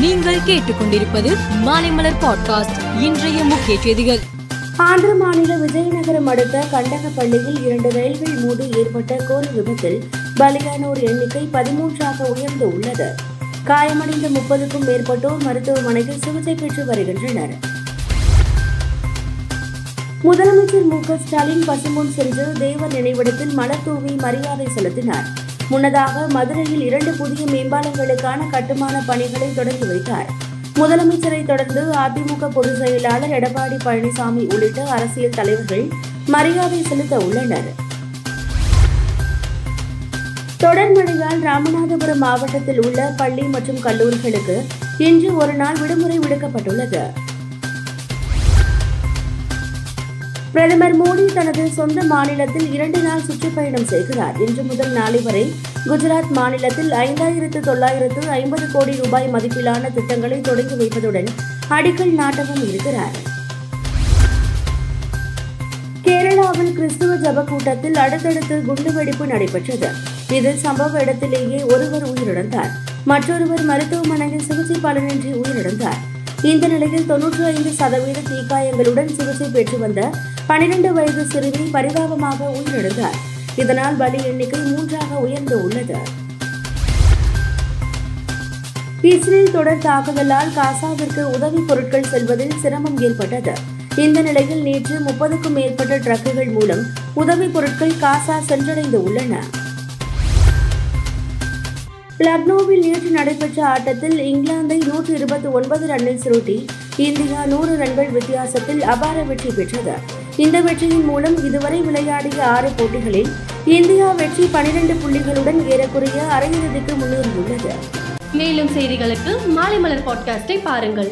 நீங்கள் கேட்டுக்கொண்டிருப்பது மாலைமலர் பாட்காஸ்ட் இன்றைய முக்கிய செய்திகள். ஆந்திர மாநில விஜயநகரம் அடுத்த கண்டகப்பள்ளியில் இரண்டு ரயில்கள் மோதி ஏற்பட்ட கோர விபத்தில் பலியானோர் எண்ணிக்கை பதிமூன்றாக உயர்ந்து உள்ளது. காயமடைந்த முப்பதுக்கும் மேற்பட்டோர் மருத்துவமனையில் சிகிச்சை பெற்று வருகின்றனர். முதலமைச்சர் மு க ஸ்டாலின் பசுமுன் சென்று தேவர் நினைவிடத்தில் மலர் தூவி மரியாதை செலுத்தினார். முன்னதாக மதுரையில் இரண்டு புதிய மேம்பாலங்களுக்கான கட்டுமான பணிகளை தொடங்கி வைத்தார். முதலமைச்சரை தொடர்ந்து அதிமுக பொதுச் செயலாளர் எடப்பாடி பழனிசாமி உள்ளிட்ட அரசியல் தலைவர்கள் மரியாதை செலுத்த உள்ளனர். தொடர் மழையால் ராமநாதபுரம் மாவட்டத்தில் உள்ள பள்ளி மற்றும் கல்லூரிகளுக்கு இன்று ஒரு நாள் விடுமுறை விடுக்கப்பட்டுள்ளது. பிரதமர் மோடி தனது சொந்த மாநிலத்தில் இரண்டு நாள் சுற்றுப்பயணம் செய்கிறார். இன்று முதல் நாளை வரை குஜராத் மாநிலத்தில் ஐந்தாயிரத்து தொள்ளாயிரத்து ஐம்பது கோடி ரூபாய் மதிப்பிலான திட்டங்களை தொடங்கி வைப்பதுடன் அடிக்கல் நாட்டவும் இருக்கிறார். கேரளாவில் கிறிஸ்துவ ஜப கூட்டத்தில் அடுத்தடுத்து குண்டுவெடிப்பு நடைபெற்றது. இதில் சம்பவ இடத்திலேயே ஒருவர் உயிரிழந்தார். மற்றொருவர் மருத்துவமனையில் சிகிச்சை பலனின்றி உயிரிழந்தார். இந்த நிலையில் தொன்னூற்றி ஐந்து சதவீத தீக்காயங்களுடன் சிகிச்சை பெற்று வந்த பனிரெண்டு வயது சிறுமி பரிதாபமாக உயிரிழந்தார். இதனால் பலி எண்ணிக்கை மூன்றாக உயர்ந்து உள்ளது. இஸ்ரேல் தொடர் தாக்குதலால் காசாவிற்கு உதவிப் பொருட்கள் செல்வதில் சிரமம் ஏற்பட்டது. இந்த நிலையில் நேற்று முப்பதுக்கும் மேற்பட்ட டிரக்குகள் மூலம் உதவிப் பொருட்கள் காசா சென்றடைந்து உள்ளன. லக்னோவில் நேற்று நடைபெற்ற ஆட்டத்தில் இங்கிலாந்தை நூற்று இருபத்தி ஒன்பது ரன்னில் சுருட்டி இந்தியா நூறு ரன்கள் வித்தியாசத்தில் அபார வெற்றி பெற்றது. இந்த வெற்றியின் மூலம் இதுவரை விளையாடிய ஆறு போட்டிகளில் இந்தியா வெற்றி பனிரெண்டு புள்ளிகளுடன் ஏறக்குறைய அரையிறுதிக்கு முன்னேறியுள்ளது. மேலும் செய்திகளுக்கு மாலை மலர் பாட்காஸ்டை பாருங்கள்.